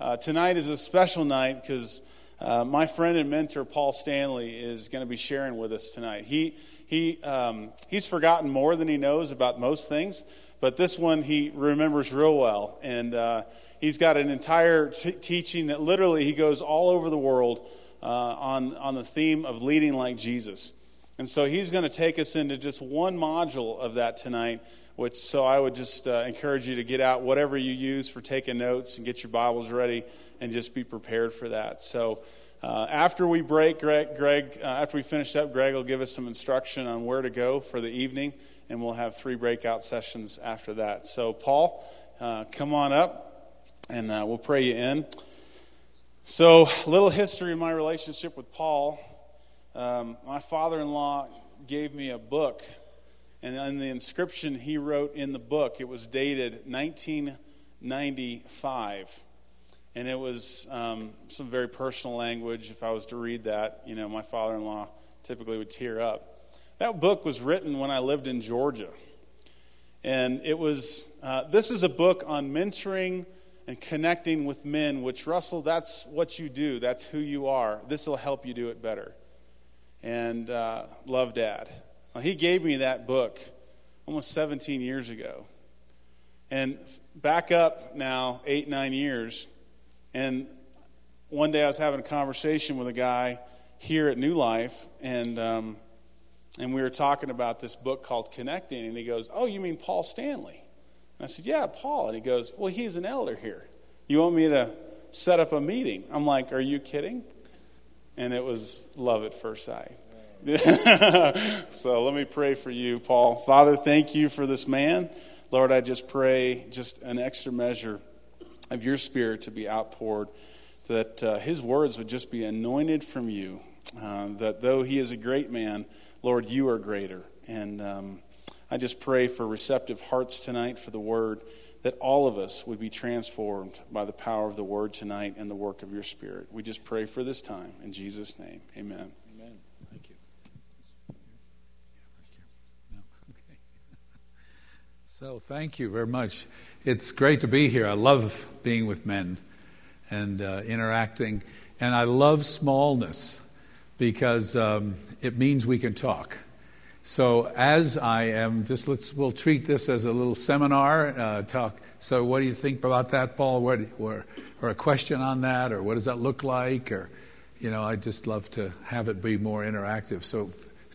uh, tonight is a special night because uh, my friend and mentor Paul Stanley is going to be sharing with us tonight. He he um, he's forgotten more than he knows about most things, but this one he remembers real well, and uh, he's got an entire t- teaching that literally he goes all over the world uh, on on the theme of leading like Jesus. And so he's going to take us into just one module of that tonight which so I would just uh, encourage you to get out whatever you use for taking notes and get your Bibles ready and just be prepared for that. So uh, after we break, Greg, Greg uh, after we finish up, Greg will give us some instruction on where to go for the evening, and we'll have three breakout sessions after that. So Paul, uh, come on up, and uh, we'll pray you in. So, little history of my relationship with Paul. Um, my father-in-law gave me a book and on the inscription he wrote in the book, it was dated 1995. And it was um, some very personal language. If I was to read that, you know, my father in law typically would tear up. That book was written when I lived in Georgia. And it was, uh, this is a book on mentoring and connecting with men, which, Russell, that's what you do. That's who you are. This will help you do it better. And uh, love, Dad. Well, he gave me that book almost 17 years ago. And back up now, eight, nine years, and one day I was having a conversation with a guy here at New Life, and, um, and we were talking about this book called Connecting, and he goes, Oh, you mean Paul Stanley? And I said, Yeah, Paul. And he goes, Well, he's an elder here. You want me to set up a meeting? I'm like, Are you kidding? And it was love at first sight. so let me pray for you, Paul. Father, thank you for this man. Lord, I just pray just an extra measure of your spirit to be outpoured, that uh, his words would just be anointed from you. Uh, that though he is a great man, Lord, you are greater. And um, I just pray for receptive hearts tonight for the word, that all of us would be transformed by the power of the word tonight and the work of your spirit. We just pray for this time. In Jesus' name, amen. Amen. Thank you. No. Okay. So, thank you very much. It's great to be here. I love being with men and uh, interacting. And I love smallness because um, it means we can talk. So, as I am, just let's, we'll treat this as a little seminar uh, talk. So, what do you think about that, Paul? What, or, or a question on that? Or what does that look like? Or, you know, I just love to have it be more interactive. So,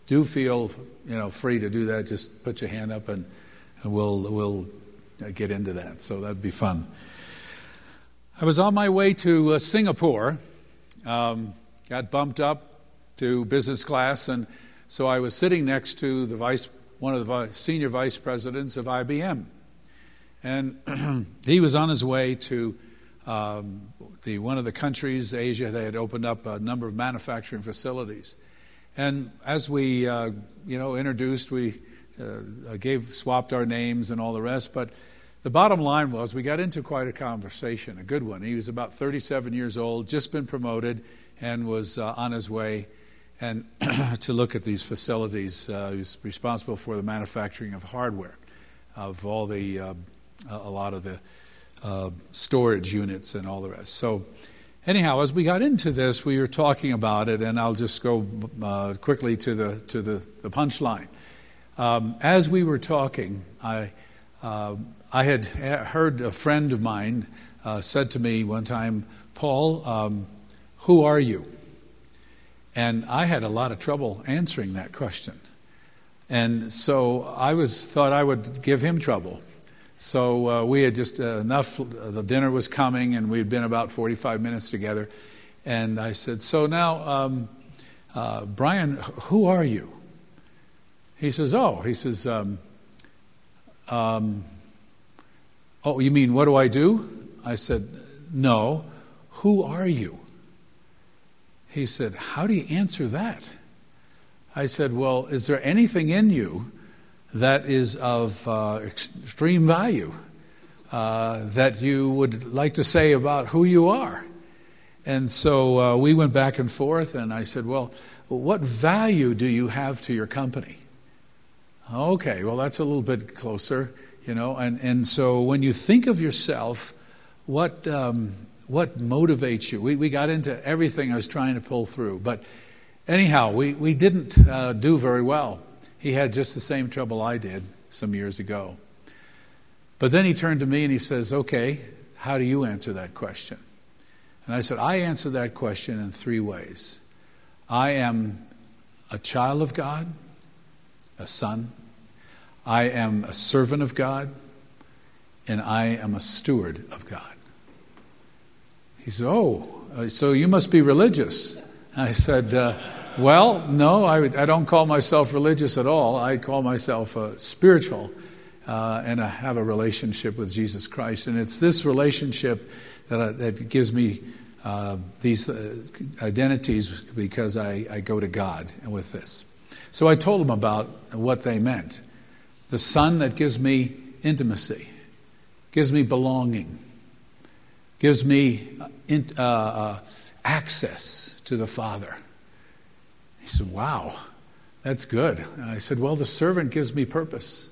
do feel, you know, free to do that. Just put your hand up and and we'll, we'll get into that. So that'd be fun. I was on my way to uh, Singapore, um, got bumped up to business class, and so I was sitting next to the vice, one of the senior vice presidents of IBM. And he was on his way to um, the, one of the countries, Asia, they had opened up a number of manufacturing facilities. And as we, uh, you know, introduced, we uh, gave swapped our names and all the rest. But the bottom line was we got into quite a conversation, a good one. He was about 37 years old, just been promoted, and was uh, on his way and to look at these facilities. Uh, he was responsible for the manufacturing of hardware, of all the uh, a lot of the uh, storage units and all the rest. So. Anyhow, as we got into this, we were talking about it, and I'll just go uh, quickly to the to the, the punchline. Um, as we were talking, I, uh, I had heard a friend of mine uh, said to me one time, Paul, um, who are you? And I had a lot of trouble answering that question. And so I was thought I would give him trouble. So uh, we had just uh, enough, the dinner was coming, and we'd been about 45 minutes together. And I said, So now, um, uh, Brian, who are you? He says, Oh, he says, um, um, Oh, you mean what do I do? I said, No. Who are you? He said, How do you answer that? I said, Well, is there anything in you that is of uh, extreme value uh, that you would like to say about who you are? And so uh, we went back and forth, and I said, Well, what value do you have to your company? Okay, well, that's a little bit closer, you know. And, and so when you think of yourself, what, um, what motivates you? We, we got into everything I was trying to pull through. But anyhow, we, we didn't uh, do very well. He had just the same trouble I did some years ago. But then he turned to me and he says, Okay, how do you answer that question? And I said, I answer that question in three ways. I am a child of God, a son, I am a servant of God, and I am a steward of God. He said, Oh, uh, so you must be religious. I said, uh, Well, no, I, I, don't call myself religious at all. I call myself uh, spiritual, uh, and I have a relationship with Jesus Christ. And it's this relationship that, I, that gives me uh, these uh, identities because I, I go to God with this. So I told him about what they meant. The Son that gives me intimacy, gives me belonging, gives me uh, uh, access to the Father. He said, Wow, that's good. I said, Well, the servant gives me purpose,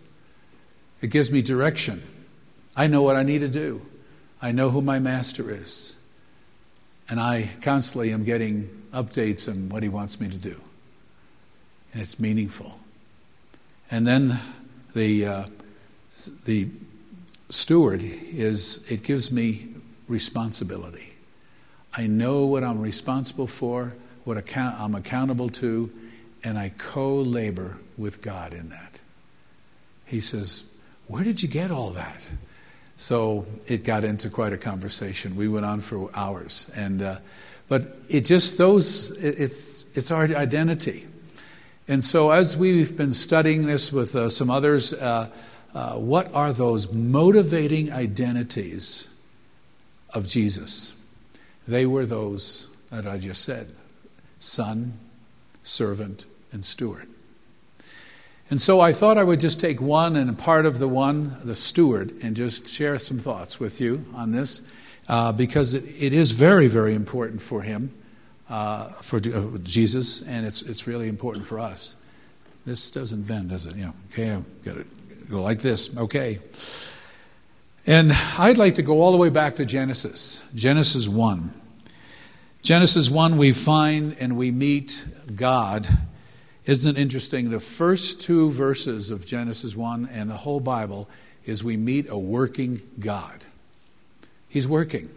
it gives me direction. I know what I need to do, I know who my master is. And I constantly am getting updates on what he wants me to do. And it's meaningful. And then the, uh, the steward is, it gives me responsibility. I know what I'm responsible for, what account I'm accountable to, and I co labor with God in that. He says, Where did you get all that? So it got into quite a conversation. We went on for hours, and uh, but it just those it, it's it's our identity. And so as we've been studying this with uh, some others, uh, uh what are those motivating identities of Jesus? They were those that I just said: son, servant, and steward. And so I thought I would just take one and a part of the one, the steward, and just share some thoughts with you on this uh, because it, it is very, very important for him, uh, for uh, Jesus, and it's, it's really important for us. This doesn't bend, does it? Know, okay, I've got to go like this. Okay. And I'd like to go all the way back to Genesis, Genesis 1. Genesis 1, we find and we meet God isn't it interesting? The first two verses of Genesis 1 and the whole Bible is we meet a working God. He's working.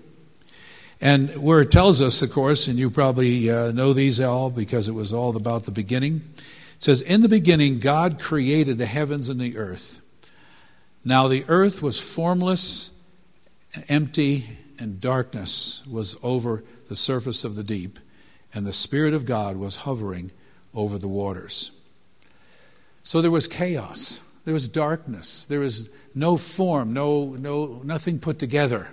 And where it tells us, of course, and you probably uh, know these all because it was all about the beginning, it says, In the beginning, God created the heavens and the earth. Now the earth was formless, empty, and darkness was over the surface of the deep, and the Spirit of God was hovering over the waters. So there was chaos, there was darkness, there was no form, no, no, nothing put together.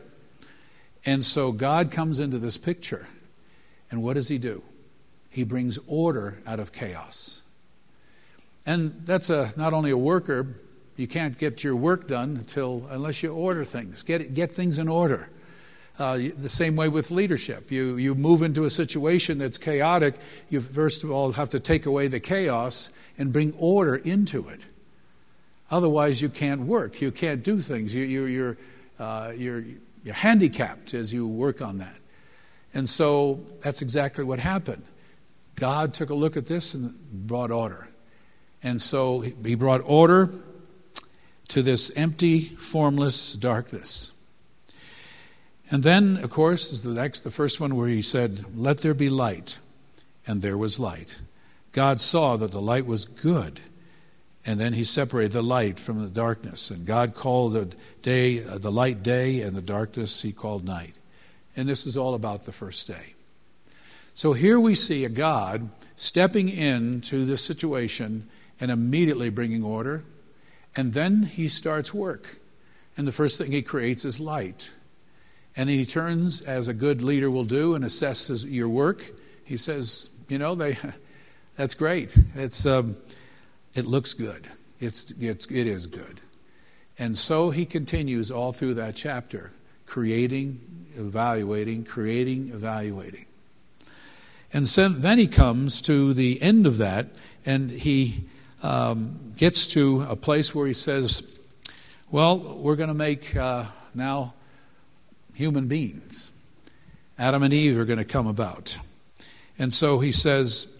And so God comes into this picture, and what does He do? He brings order out of chaos. And that's a, not only a worker, you can't get your work done until unless you order things. Get, get things in order. Uh, the same way with leadership. You, you move into a situation that's chaotic, you first of all have to take away the chaos and bring order into it. Otherwise, you can't work. You can't do things. You, you, you're, uh, you're, you're handicapped as you work on that. And so that's exactly what happened. God took a look at this and brought order. And so he brought order to this empty, formless darkness. And then, of course, is the next, the first one where he said, Let there be light. And there was light. God saw that the light was good. And then he separated the light from the darkness. And God called the day, uh, the light day, and the darkness he called night. And this is all about the first day. So here we see a God stepping into this situation and immediately bringing order. And then he starts work. And the first thing he creates is light. And he turns, as a good leader will do, and assesses your work. He says, You know, they, that's great. It's, um, it looks good. It's, it's, it is good. And so he continues all through that chapter, creating, evaluating, creating, evaluating. And so then he comes to the end of that, and he um, gets to a place where he says, Well, we're going to make uh, now human beings. Adam and Eve are going to come about. And so he says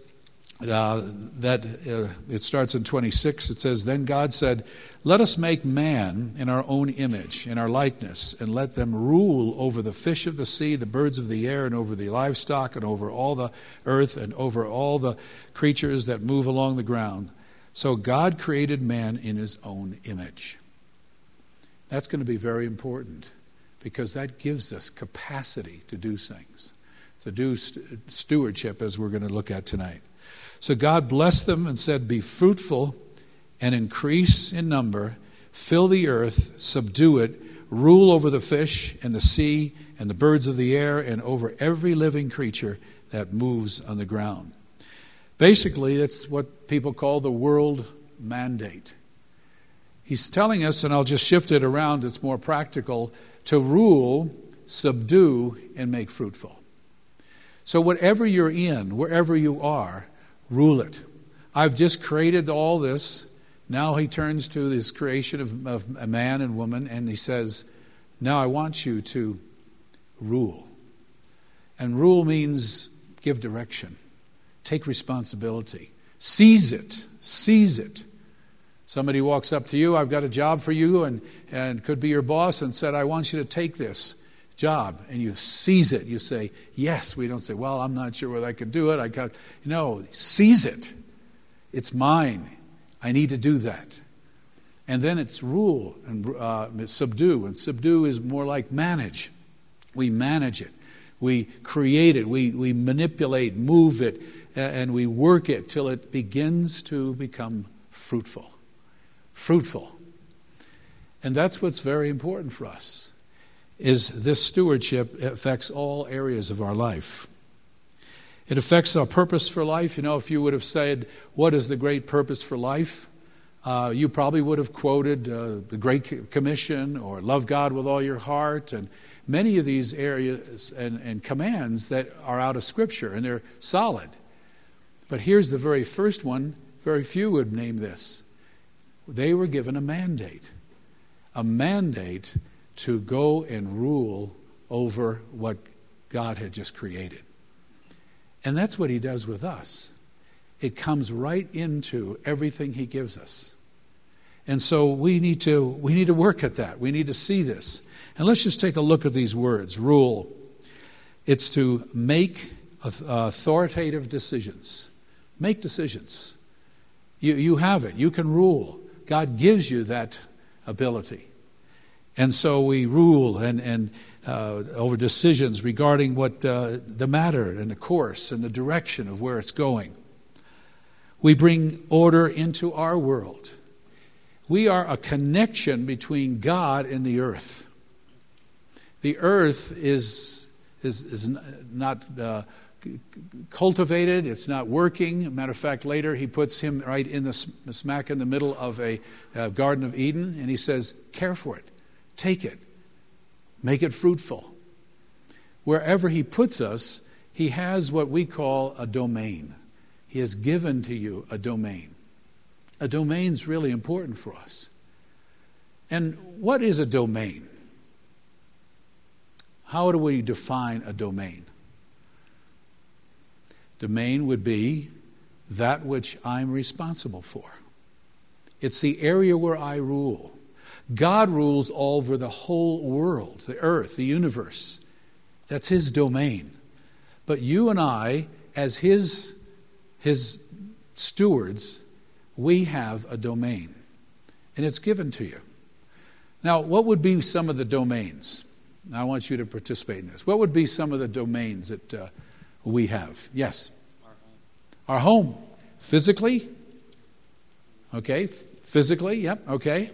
uh, that uh, it starts in 26. It says, Then God said, Let us make man in our own image, in our likeness, and let them rule over the fish of the sea, the birds of the air, and over the livestock, and over all the earth, and over all the creatures that move along the ground. So God created man in his own image. That's going to be very important because that gives us capacity to do things, to do st- stewardship, as we're going to look at tonight. So God blessed them and said, Be fruitful and increase in number, fill the earth, subdue it, rule over the fish and the sea and the birds of the air, and over every living creature that moves on the ground. Basically, that's what people call the world mandate. He's telling us, and I'll just shift it around, it's more practical, to rule, subdue, and make fruitful. So, whatever you're in, wherever you are, rule it. I've just created all this. Now he turns to this creation of, of a man and woman and he says, Now I want you to rule. And rule means give direction, take responsibility, seize it, seize it. Somebody walks up to you, I've got a job for you, and, and could be your boss, and said, I want you to take this job. And you seize it. You say, Yes. We don't say, Well, I'm not sure whether I can do it. I got, no, seize it. It's mine. I need to do that. And then it's rule and uh, subdue. And subdue is more like manage. We manage it. We create it. We, we manipulate, move it, and we work it till it begins to become fruitful fruitful. And that's what's very important for us is this stewardship affects all areas of our life. It affects our purpose for life. You know, if you would have said, What is the great purpose for life? Uh, you probably would have quoted uh, the Great Commission or love God with all your heart and many of these areas and, and commands that are out of Scripture and they're solid. But here's the very first one, very few would name this they were given a mandate a mandate to go and rule over what God had just created. And that's what He does with us. It comes right into everything He gives us. And so we need to we need to work at that. We need to see this. And let's just take a look at these words. Rule. It's to make authoritative decisions. Make decisions. You, you have it. You can rule. God gives you that ability. And so we rule and, and uh, over decisions regarding what uh, the matter and the course and the direction of where it's going. We bring order into our world. We are a connection between God and the earth. The earth is, is, is not uh, cultivated, it's not working. Matter of fact, later he puts him right in the smack in the middle of a uh, Garden of Eden, and he says, Care for it, take it, make it fruitful. Wherever he puts us, he has what we call a domain. He has given to you a domain. A domain is really important for us. And what is a domain? How do we define a domain? Domain would be that which I'm responsible for. It's the area where I rule. God rules over the whole world, the earth, the universe. That's His domain. But you and I, as His, his stewards, we have a domain. And it's given to you. Now, what would be some of the domains? I want you to participate in this. What would be some of the domains that. Uh, we have. Yes? Our home. Physically? Okay. Physically, yep, okay.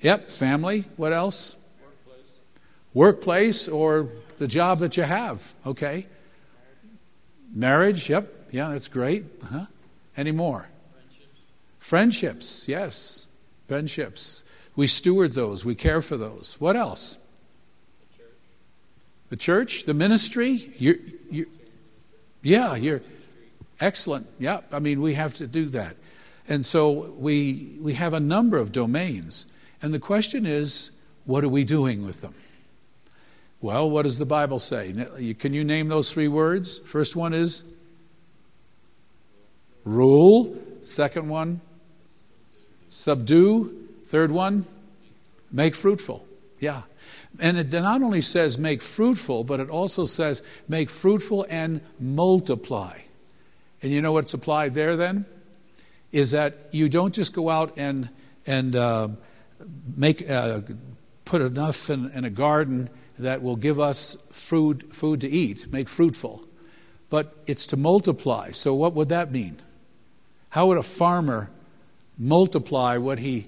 Yep, family. What else? Workplace. Workplace or the job that you have. Okay. Marriage, yep. Yeah, that's great. huh Any more? Friendships. Friendships, yes. Friendships. We steward those, we care for those. What else? The church, the ministry. You're, you're, yeah, you're excellent. Yeah, I mean, we have to do that. And so we, we have a number of domains. And the question is, what are we doing with them? Well, what does the Bible say? Can you name those three words? First one is rule. Second one, subdue. Third one, make fruitful. Yeah. And it not only says make fruitful, but it also says make fruitful and multiply. And you know what's applied there then? Is that you don't just go out and, and uh, make, uh, put enough in, in a garden that will give us food, food to eat, make fruitful, but it's to multiply. So, what would that mean? How would a farmer multiply what he,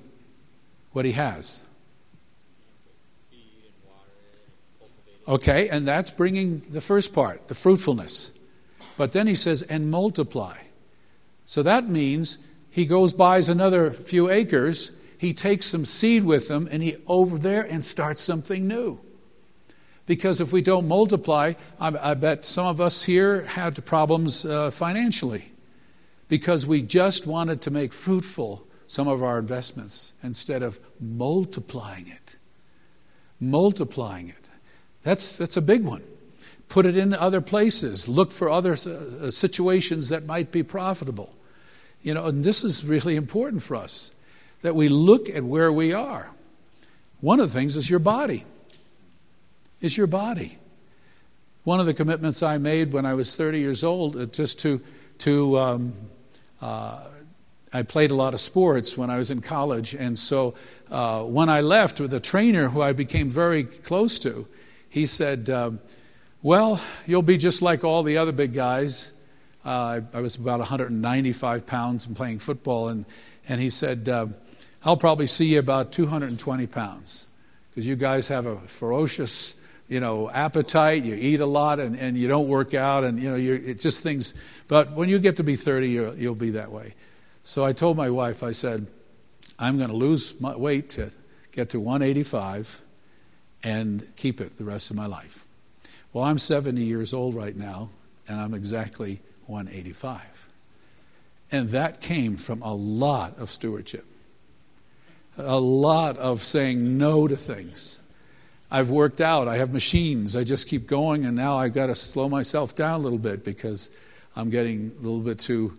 what he has? Okay, and that's bringing the first part, the fruitfulness. But then he says, and multiply. So that means he goes, buys another few acres, he takes some seed with him, and he over there and starts something new. Because if we don't multiply, I, I bet some of us here had problems uh, financially because we just wanted to make fruitful some of our investments instead of multiplying it. Multiplying it. That's, that's a big one. Put it in other places. Look for other uh, situations that might be profitable. You know, and this is really important for us that we look at where we are. One of the things is your body. Is your body. One of the commitments I made when I was 30 years old, uh, just to, to um, uh, I played a lot of sports when I was in college, and so uh, when I left with a trainer who I became very close to, he said, um, Well, you'll be just like all the other big guys. Uh, I, was about 195 pounds and playing football, and, and he said, uh, I'll probably see you about 220 pounds because you guys have a ferocious you know appetite you eat a lot and, and you don't work out and you know you're, it's just things but when you get to be 30 you'll, you'll be that way so i told my wife i said i'm going to lose my weight to get to 185 and keep it the rest of my life. Well, I'm 70 years old right now, and I'm exactly 185. And that came from a lot of stewardship, a lot of saying no to things. I've worked out, I have machines, I just keep going, and now I've got to slow myself down a little bit because I'm getting a little bit too.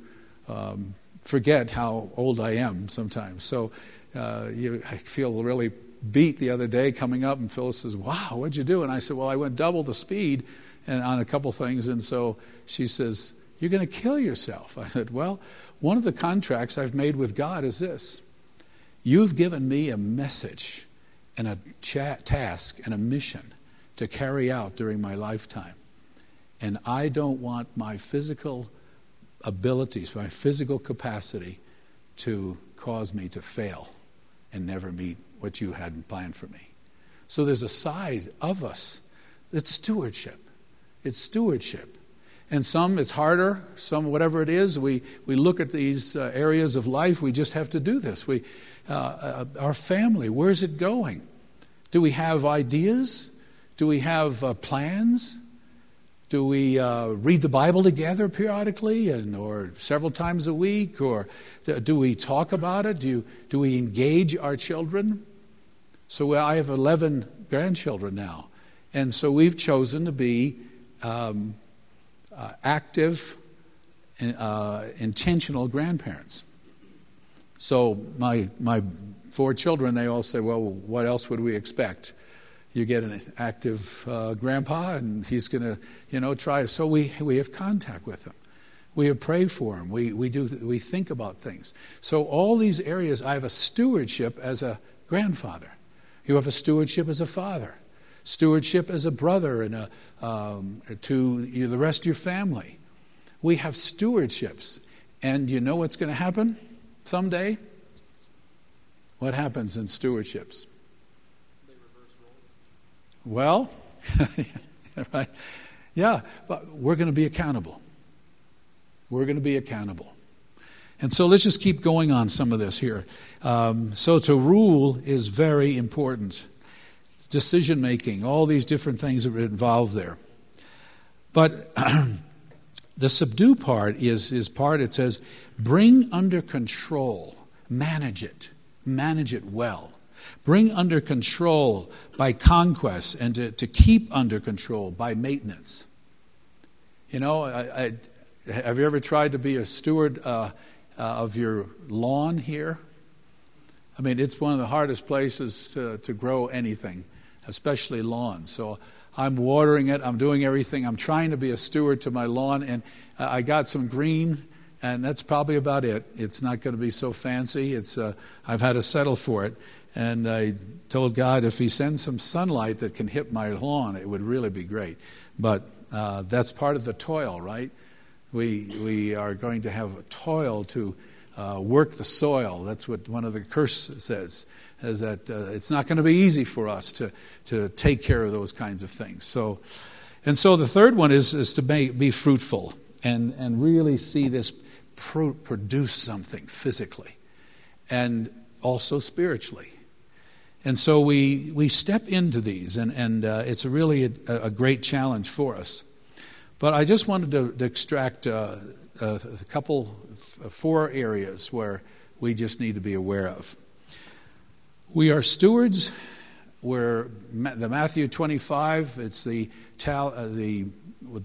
Um, forget how old I am sometimes. So uh, you, I feel really beat the other day coming up, and Phyllis says, Wow, what'd you do? And I said, Well, I went double the speed and on a couple things. And so she says, You're going to kill yourself. I said, Well, one of the contracts I've made with God is this You've given me a message and a task and a mission to carry out during my lifetime. And I don't want my physical abilities, my physical capacity to cause me to fail and never meet what you had planned for me. So there's a side of us that's stewardship. It's stewardship. And some it's harder, some whatever it is, we, we look at these uh, areas of life, we just have to do this. We, uh, uh, our family, where's it going? Do we have ideas? Do we have uh, plans? Do we uh, read the Bible together periodically and, or several times a week? Or do we talk about it? Do, do we engage our children? So I have 11 grandchildren now. And so we've chosen to be um, uh, active, uh, intentional grandparents. So my, my four children, they all say, well, what else would we expect? You get an active uh, grandpa, and he's going to, you know, try. So we, we have contact with him. We pray for him. We, we, do, we think about things. So all these areas, I have a stewardship as a grandfather. You have a stewardship as a father, stewardship as a brother, and a, um, to you, the rest of your family. We have stewardships. And you know what's going to happen someday? What happens in stewardships? Well, right? Yeah, but we're going to be accountable. We're going to be accountable. And so let's just keep going on some of this here. Um, so to rule is very important. Decision making, all these different things that are involved there. But the subdue part is, is part, it says, bring under control, manage it, manage it well. Bring under control by conquest, and to, to keep under control by maintenance. You know, I, I, have you ever tried to be a steward uh, uh, of your lawn here? I mean, it's one of the hardest places to, to grow anything, especially lawns. So I'm watering it, I'm doing everything. I'm trying to be a steward to my lawn, and I got some green, and that's probably about it. It's not going to be so fancy. It's, uh, I've had to settle for it. And I told God if He sends some sunlight that can hit my lawn, it would really be great. But uh, that's part of the toil, right? We, we are going to have a toil to uh, work the soil. That's what one of the curse says, is that uh, it's not going to be easy for us to, to take care of those kinds of things. So, and so the third one is, is to be fruitful and, and really see this pro- produce something physically and also spiritually. And so we, we step into these, and, and uh, it's really a, a, great challenge for us. But I just wanted to, to extract uh, a, a couple, four areas where we just need to be aware of. We are stewards. Where the Matthew 25, it's the, uh, the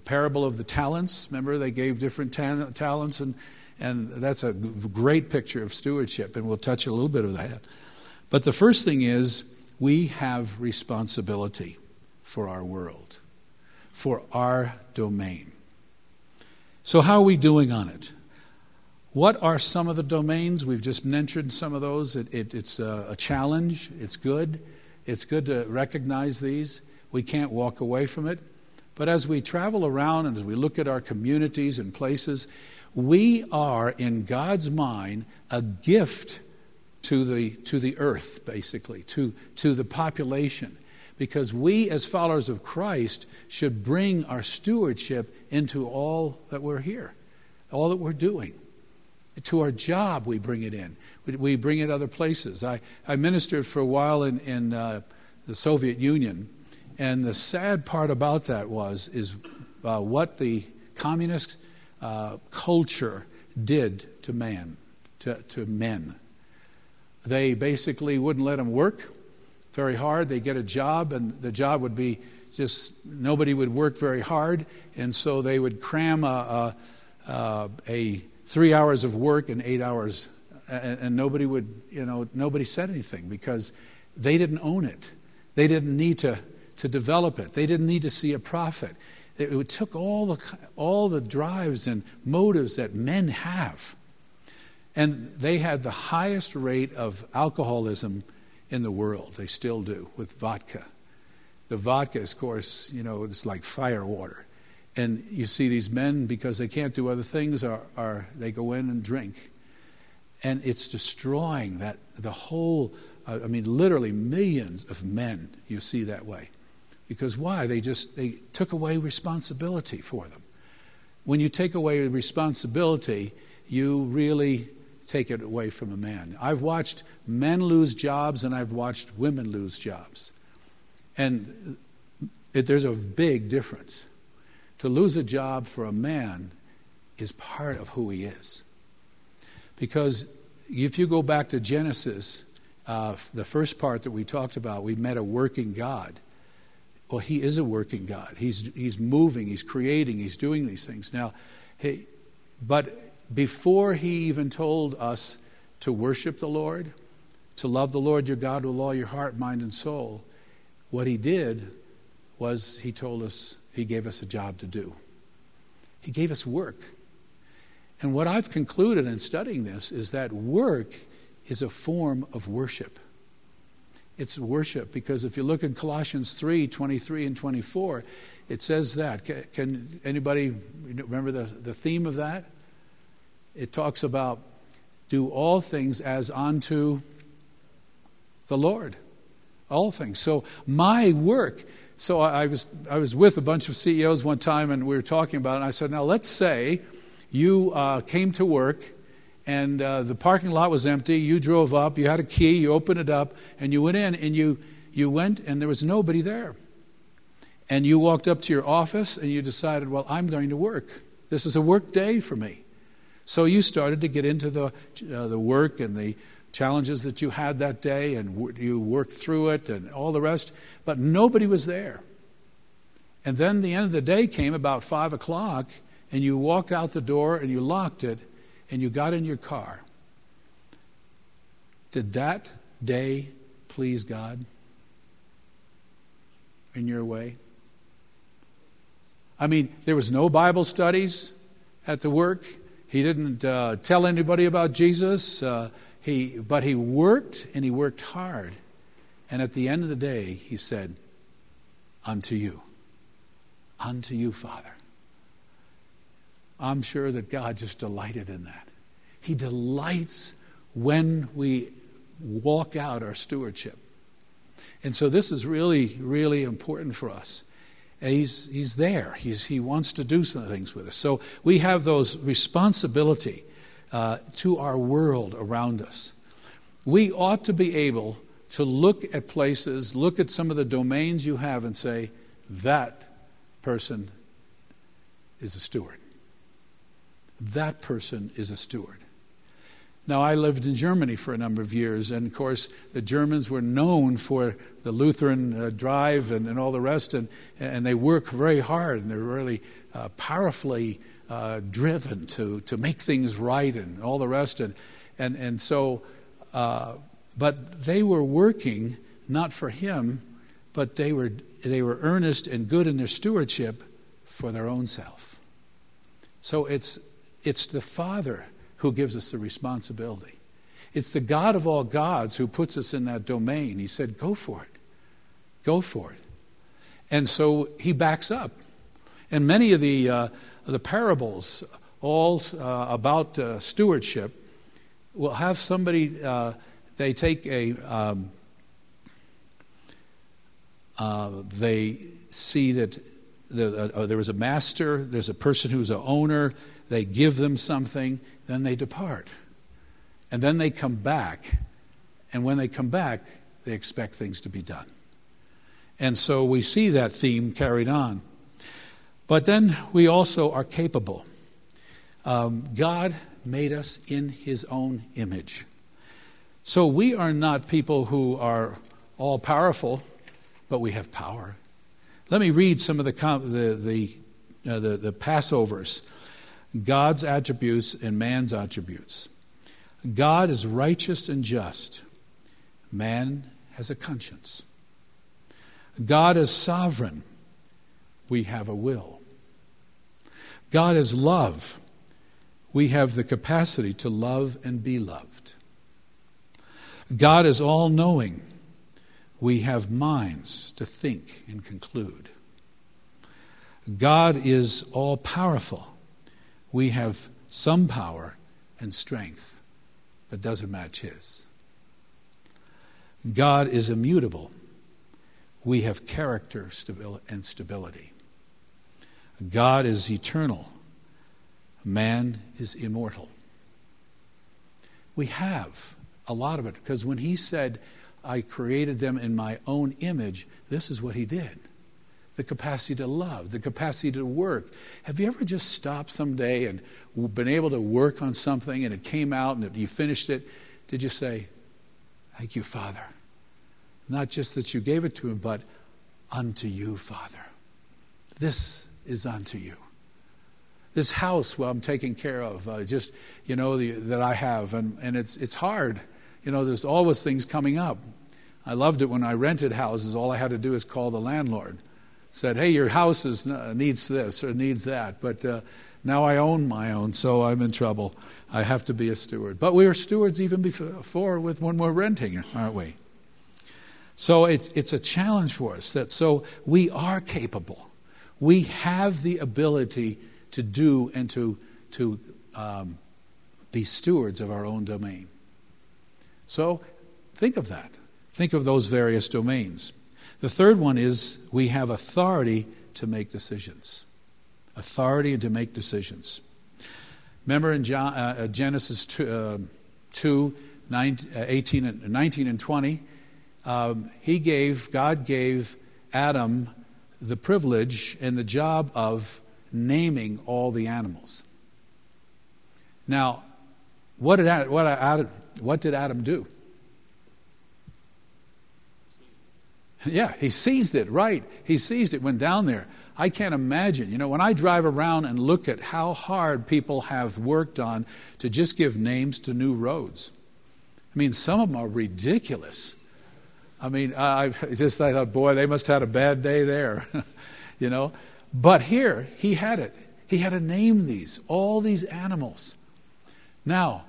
parable of the talents. Remember, they gave different ta- talents, and, and that's a great picture of stewardship, and we'll touch a little bit of that. But the first thing is we have responsibility for our world, for our domain. So, how are we doing on it? What are some of the domains? We've just mentioned some of those. It, it, it's a, a challenge. It's good. It's good to recognize these. We can't walk away from it. But as we travel around and as we look at our communities and places, we are, in God's mind, a gift to the, to the earth, basically, to, to the population because we, as followers of Christ, should bring our stewardship into all that we're here, all that we're doing. To our job, we bring it in. We bring it other places. I, I ministered for a while in, in uh, the Soviet Union, and the sad part about that was is uh, what the communist uh, culture did to man, to, to men. They basically wouldn't let them work very hard. They get a job, and the job would be just nobody would work very hard, and so they would cram a, a, a three hours of work in eight hours, and, and nobody would, you know, nobody said anything because they didn't own it. They didn't need to, to develop it. They didn't need to see a profit. It, it took all the, all the drives and motives that men have. And they had the highest rate of alcoholism in the world. They still do with vodka. The vodka, of course, you know, it's like fire water. And you see these men, because they can't do other things, are, are they go in and drink. And it's destroying that the whole, uh, I mean, literally millions of men you see that way. Because why? They just they took away responsibility for them. When you take away responsibility, you really take it away from a man. I've watched men lose jobs and I've watched women lose jobs. And it, there's a big difference. To lose a job for a man is part of who he is. Because if you go back to Genesis, uh, the first part that we talked about, we met a working God. Well, he is a working God. He's, he's moving, he's creating, he's doing these things. Now, hey, but before he even told us to worship the Lord, to love the Lord your God with all your heart, mind, and soul, what he did was he told us, he gave us a job to do. He gave us work. And what I've concluded in studying this is that work is a form of worship. It's worship because if you look in Colossians 3 23 and 24, it says that. Can, anybody remember the, the theme of that? It talks about do all things as unto the Lord. All things. So my work. So I was I was with a bunch of CEOs one time, and we were talking about it. And I said, now let's say you uh, came to work, and uh, the parking lot was empty. You drove up. You had a key. You opened it up, and you went in, and you you went, and there was nobody there. And you walked up to your office, and you decided, well, I'm going to work. This is a work day for me. So you started to get into the, uh, the work and the, challenges that you had that day and you worked through it and all the rest, but nobody was there. And then the end of the day came about 5 o'clock, and you walked out the door and you locked it and you got in your car. Did that day please God in your way? I mean, there was no Bible studies at the work. He didn't uh, tell anybody about Jesus. Uh, he, but he worked and he worked hard. And at the end of the day, he said, Unto you. Unto you, Father. I'm sure that God just delighted in that. He delights when we walk out our stewardship. And so this is really, really important for us. He's, he's there. He's, he wants to do some things with us. So we have those responsibility uh, to our world around us. We ought to be able to look at places, look at some of the domains you have, and say, that person is a steward. That person is a steward. Now, I lived in Germany for a number of years, and of course, the Germans were known for the Lutheran uh, drive and, and, all the rest, and, and they work very hard, and they're really uh, powerfully uh, driven to, to make things right and all the rest. And, and, and so, uh, but they were working not for him, but they were, they were earnest and good in their stewardship for their own self. So it's, it's the Father who gives us the responsibility. It's the God of all gods who puts us in that domain. He said, Go for it. Go for it. And so he backs up. And many of the, uh, the parables, all uh, about uh, stewardship, will have somebody, uh, they take a, um, uh, they see that the, uh, there was a master, there's a person who's an owner, they give them something, then they depart. And then they come back, and when they come back, they expect things to be done. And so we see that theme carried on. But then we also are capable. Um, God made us in His own image. So we are not people who are all powerful, but we have power. Let me read some of the, the, the, uh, the, the Passovers God's attributes and man's attributes. God is righteous and just, man has a conscience. God is sovereign, we have a will. God is love. We have the capacity to love and be loved. God is all knowing. We have minds to think and conclude. God is all powerful. We have some power and strength, but doesn't match His. God is immutable. We have character and stability. God is eternal, man is immortal. We have a lot of it because when he said, I created them in my own image, this is what he did the capacity to love, the capacity to work. Have you ever just stopped someday and been able to work on something and it came out and you finished it? Did you say, Thank you, Father? Not just that you gave it to him, but unto you, Father. This is unto you. This house, well, I'm taking care of, uh, just, you know, the, that I have. And, and it's, it's hard. You know, there's always things coming up. I loved it when I rented houses. All I had to do is call the landlord. Said, hey, your house is, uh, needs this or needs that. But uh, now I own my own, so I'm in trouble. I have to be a steward. But we are stewards even before with when we're renting, aren't we? So it's, it's a challenge for us that so we are capable we have the ability to do and to, to um, be stewards of our own domain. So think of that. Think of those various domains. The third one is we have authority to make decisions. Authority to make decisions. Remember in John, uh, uh 2, uh, 2 9, uh, 18 and, 19 and 20, um, he gave, God gave Adam the privilege and the job of naming all the animals. Now, what did Adam, what, Adam, what did Adam do? Yeah, he seized it, right. He seized it, went down there. I can't imagine. You know, when I drive around and look at how hard people have worked on to just give names to new roads, I mean, some of them are ridiculous. I mean, I just I thought, oh, boy, they must have had a bad day there, you know. But here, he had it. He had to name these, all these animals. Now,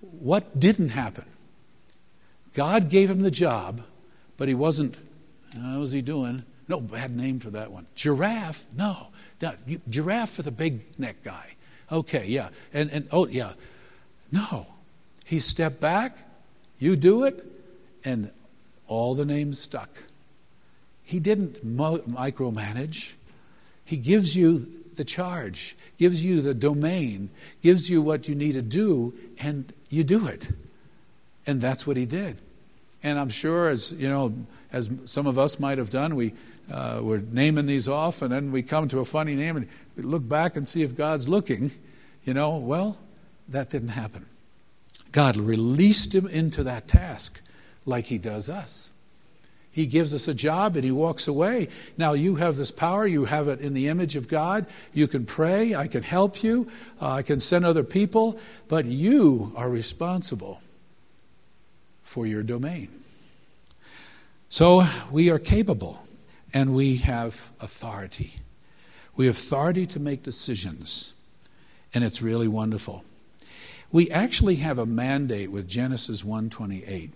what didn't happen? God gave him the job, but he wasn't, how was he doing? No, bad name for that one. Giraffe? No. no giraffe for the big neck guy. Okay, yeah. And, and oh, yeah. No. He stepped back, you do it, and all the names stuck. He didn't mo- micromanage. He gives you the charge, gives you the domain, gives you what you need to do, and you do it. And that's what he did. And I'm sure, as you know, as some of us might have done, we uh, we're naming these off, and then we come to a funny name and we look back and see if God's looking. You know, well, that didn't happen. God released him into that task like he does us. He gives us a job and he walks away. Now, you have this power. You have it in the image of God. You can pray. I can help you. Uh, I can send other people. But you are responsible for your domain. So, we are capable and we have authority. We have authority to make decisions, and it's really wonderful. We actually have a mandate with Genesis 1:28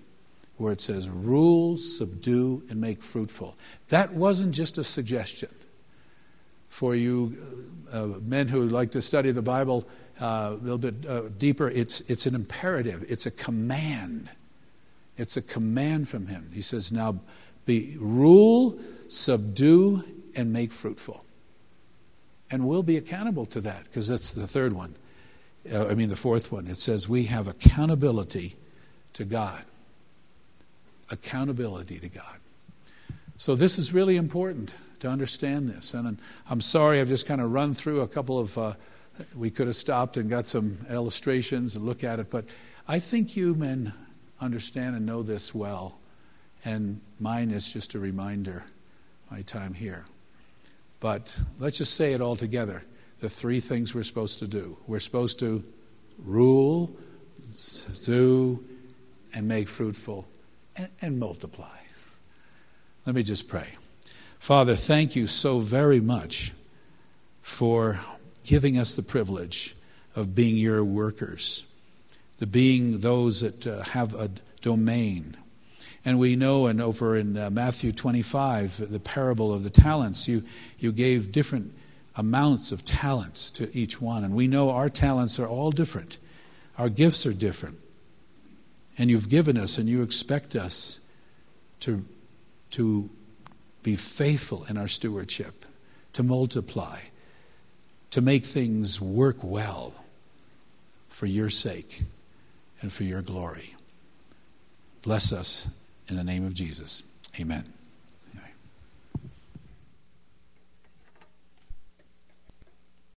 where it says rule, subdue and make fruitful. That wasn't just a suggestion. For you uh, men who like to study the Bible uh, a little bit uh, deeper, it's, it's an imperative, it's a command. It's a command from him. He says, Now be rule, subdue, and make fruitful. And we'll be accountable to that because that's the third one. Uh, I mean, the fourth one. It says we have accountability to God. Accountability to God. So, this is really important to understand this. And I'm sorry I've just kind of run through a couple of, uh, we could have stopped and got some illustrations and look at it, but I think you men understand and know this well. And mine is just a reminder, my time here. But let's just say it all together the three things we're supposed to do. We're supposed to rule, do, and make fruitful, and, and multiply. Let me just pray. Father, thank you so very much for giving us the privilege of being your workers, to being those that uh, have a domain and we know, and over in uh, Matthew 25, the parable of the talents, you, you gave different amounts of talents to each one. And we know our talents are all different, our gifts are different. And you've given us, and you expect us to, to be faithful in our stewardship, to multiply, to make things work well for your sake and for your glory. Bless us in the name of Jesus, amen.